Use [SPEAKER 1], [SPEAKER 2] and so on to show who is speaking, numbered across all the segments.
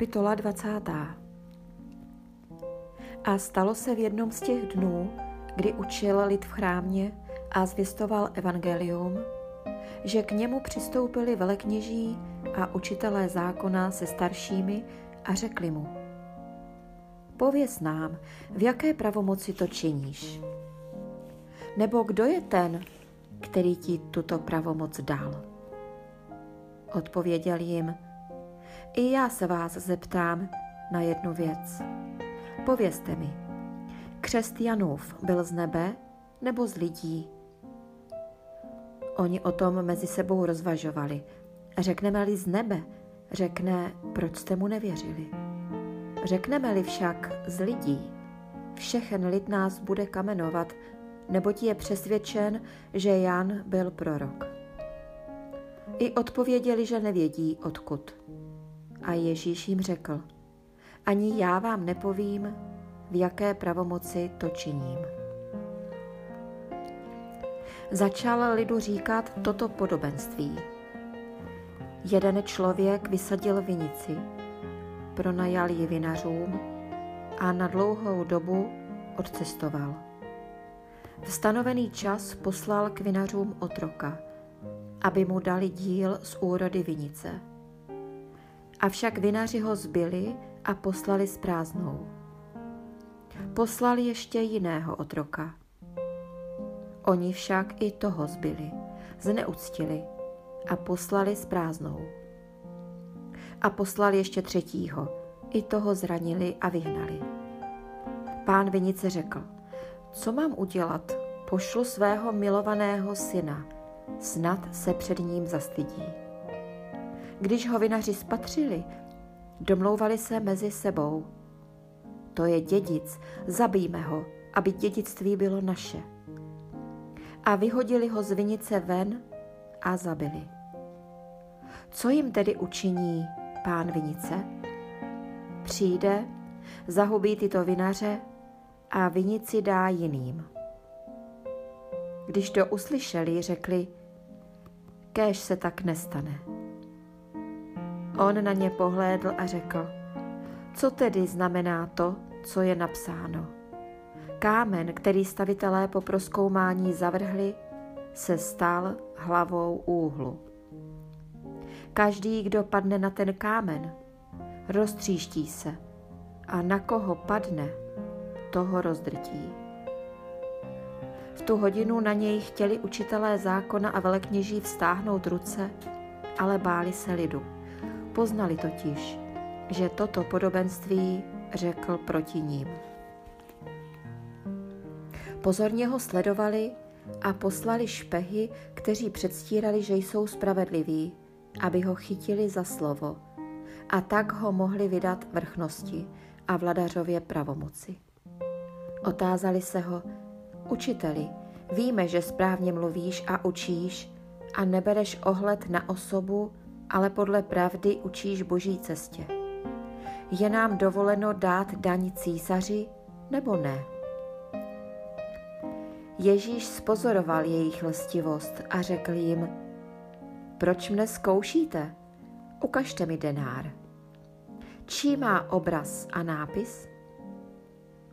[SPEAKER 1] Kapitola 20. A stalo se v jednom z těch dnů, kdy učil lid v chrámě a zvěstoval evangelium, že k němu přistoupili velekněží a učitelé zákona se staršími a řekli mu, pověz nám, v jaké pravomoci to činíš. Nebo kdo je ten, který ti tuto pravomoc dal? Odpověděl jim, i já se vás zeptám na jednu věc. Povězte mi, křest Janův byl z nebe nebo z lidí? Oni o tom mezi sebou rozvažovali. Řekneme-li z nebe, řekne, proč jste mu nevěřili. Řekneme-li však z lidí, všechen lid nás bude kamenovat, neboť je přesvědčen, že Jan byl prorok. I odpověděli, že nevědí, odkud. A Ježíš jim řekl, ani já vám nepovím, v jaké pravomoci to činím. Začal lidu říkat toto podobenství. Jeden člověk vysadil vinici, pronajal ji vinařům a na dlouhou dobu odcestoval. V stanovený čas poslal k vinařům otroka, aby mu dali díl z úrody vinice. Avšak vinaři ho zbyli a poslali s prázdnou. Poslali ještě jiného otroka. Oni však i toho zbyli, zneuctili a poslali s prázdnou. A poslali ještě třetího, i toho zranili a vyhnali. Pán vinice řekl, co mám udělat? Pošlu svého milovaného syna, snad se před ním zastydí. Když ho vinaři spatřili, domlouvali se mezi sebou. To je dědic, zabijme ho, aby dědictví bylo naše. A vyhodili ho z vinice ven a zabili. Co jim tedy učiní pán vinice? Přijde, zahubí tyto vinaře a vinici dá jiným. Když to uslyšeli, řekli, kéž se tak nestane. On na ně pohlédl a řekl, co tedy znamená to, co je napsáno? Kámen, který stavitelé po proskoumání zavrhli, se stal hlavou úhlu. Každý, kdo padne na ten kámen, roztříští se a na koho padne, toho rozdrtí. V tu hodinu na něj chtěli učitelé zákona a velekněží vstáhnout ruce, ale báli se lidu. Poznali totiž, že toto podobenství řekl proti ním. Pozorně ho sledovali a poslali špehy, kteří předstírali, že jsou spravedliví, aby ho chytili za slovo a tak ho mohli vydat vrchnosti a vladařově pravomoci. Otázali se ho, učiteli, víme, že správně mluvíš a učíš a nebereš ohled na osobu, ale podle pravdy učíš boží cestě. Je nám dovoleno dát daň císaři nebo ne? Ježíš spozoroval jejich lstivost a řekl jim, proč mne zkoušíte? Ukažte mi denár. Čí má obraz a nápis?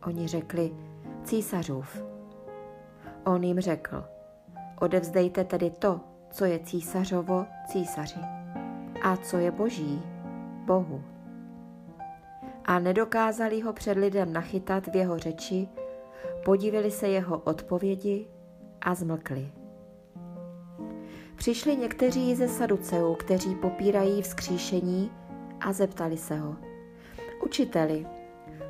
[SPEAKER 1] Oni řekli, císařův. On jim řekl, odevzdejte tedy to, co je císařovo císaři a co je boží, Bohu. A nedokázali ho před lidem nachytat v jeho řeči, podívali se jeho odpovědi a zmlkli. Přišli někteří ze Saduceů, kteří popírají vzkříšení a zeptali se ho. Učiteli,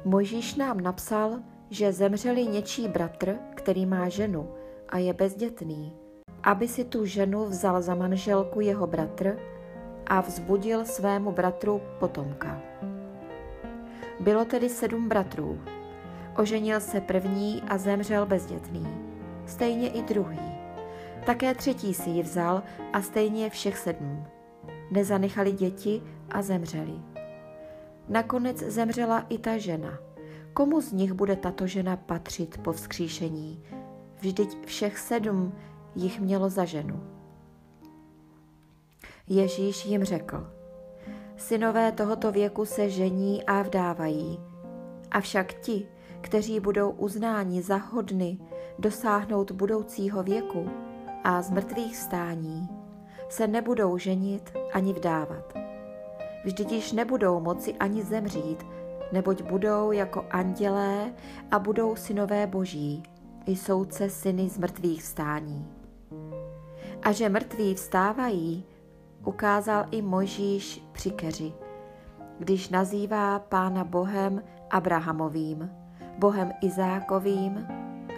[SPEAKER 1] Mojžíš nám napsal, že zemřeli něčí bratr, který má ženu a je bezdětný, aby si tu ženu vzal za manželku jeho bratr a vzbudil svému bratru potomka. Bylo tedy sedm bratrů. Oženil se první a zemřel bezdětný. Stejně i druhý. Také třetí si ji vzal a stejně všech sedm. Nezanechali děti a zemřeli. Nakonec zemřela i ta žena. Komu z nich bude tato žena patřit po vzkříšení? Vždyť všech sedm jich mělo za ženu. Ježíš jim řekl, Synové tohoto věku se žení a vdávají, avšak ti, kteří budou uznáni za hodny dosáhnout budoucího věku a z mrtvých stání, se nebudou ženit ani vdávat. Vždyť již nebudou moci ani zemřít, neboť budou jako andělé a budou synové boží, i soudce syny z mrtvých stání. A že mrtví vstávají, ukázal i Mojžíš při keři, když nazývá pána Bohem Abrahamovým, Bohem Izákovým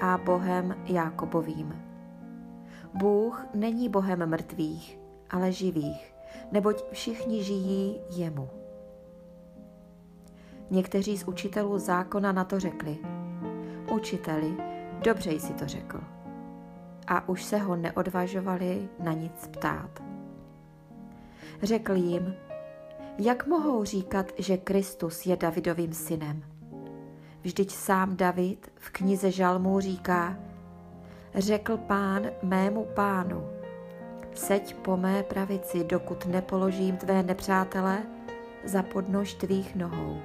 [SPEAKER 1] a Bohem Jákobovým. Bůh není Bohem mrtvých, ale živých, neboť všichni žijí jemu. Někteří z učitelů zákona na to řekli, učiteli, dobře jsi to řekl. A už se ho neodvažovali na nic ptát. Řekl jim, jak mohou říkat, že Kristus je Davidovým synem? Vždyť sám David v knize Žalmů říká, řekl pán mému pánu, seď po mé pravici, dokud nepoložím tvé nepřátele za podnož tvých nohou.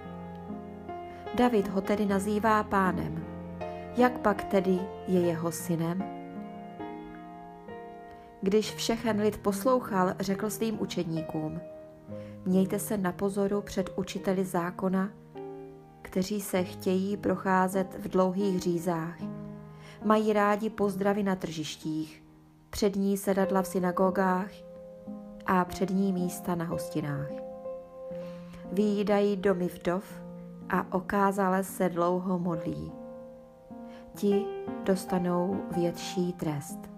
[SPEAKER 1] David ho tedy nazývá pánem. Jak pak tedy je jeho synem? Když všechen lid poslouchal, řekl svým učedníkům, mějte se na pozoru před učiteli zákona, kteří se chtějí procházet v dlouhých řízách. Mají rádi pozdravy na tržištích, přední sedadla v synagogách a přední místa na hostinách. Výjídají domy vdov a okázale se dlouho modlí. Ti dostanou větší trest.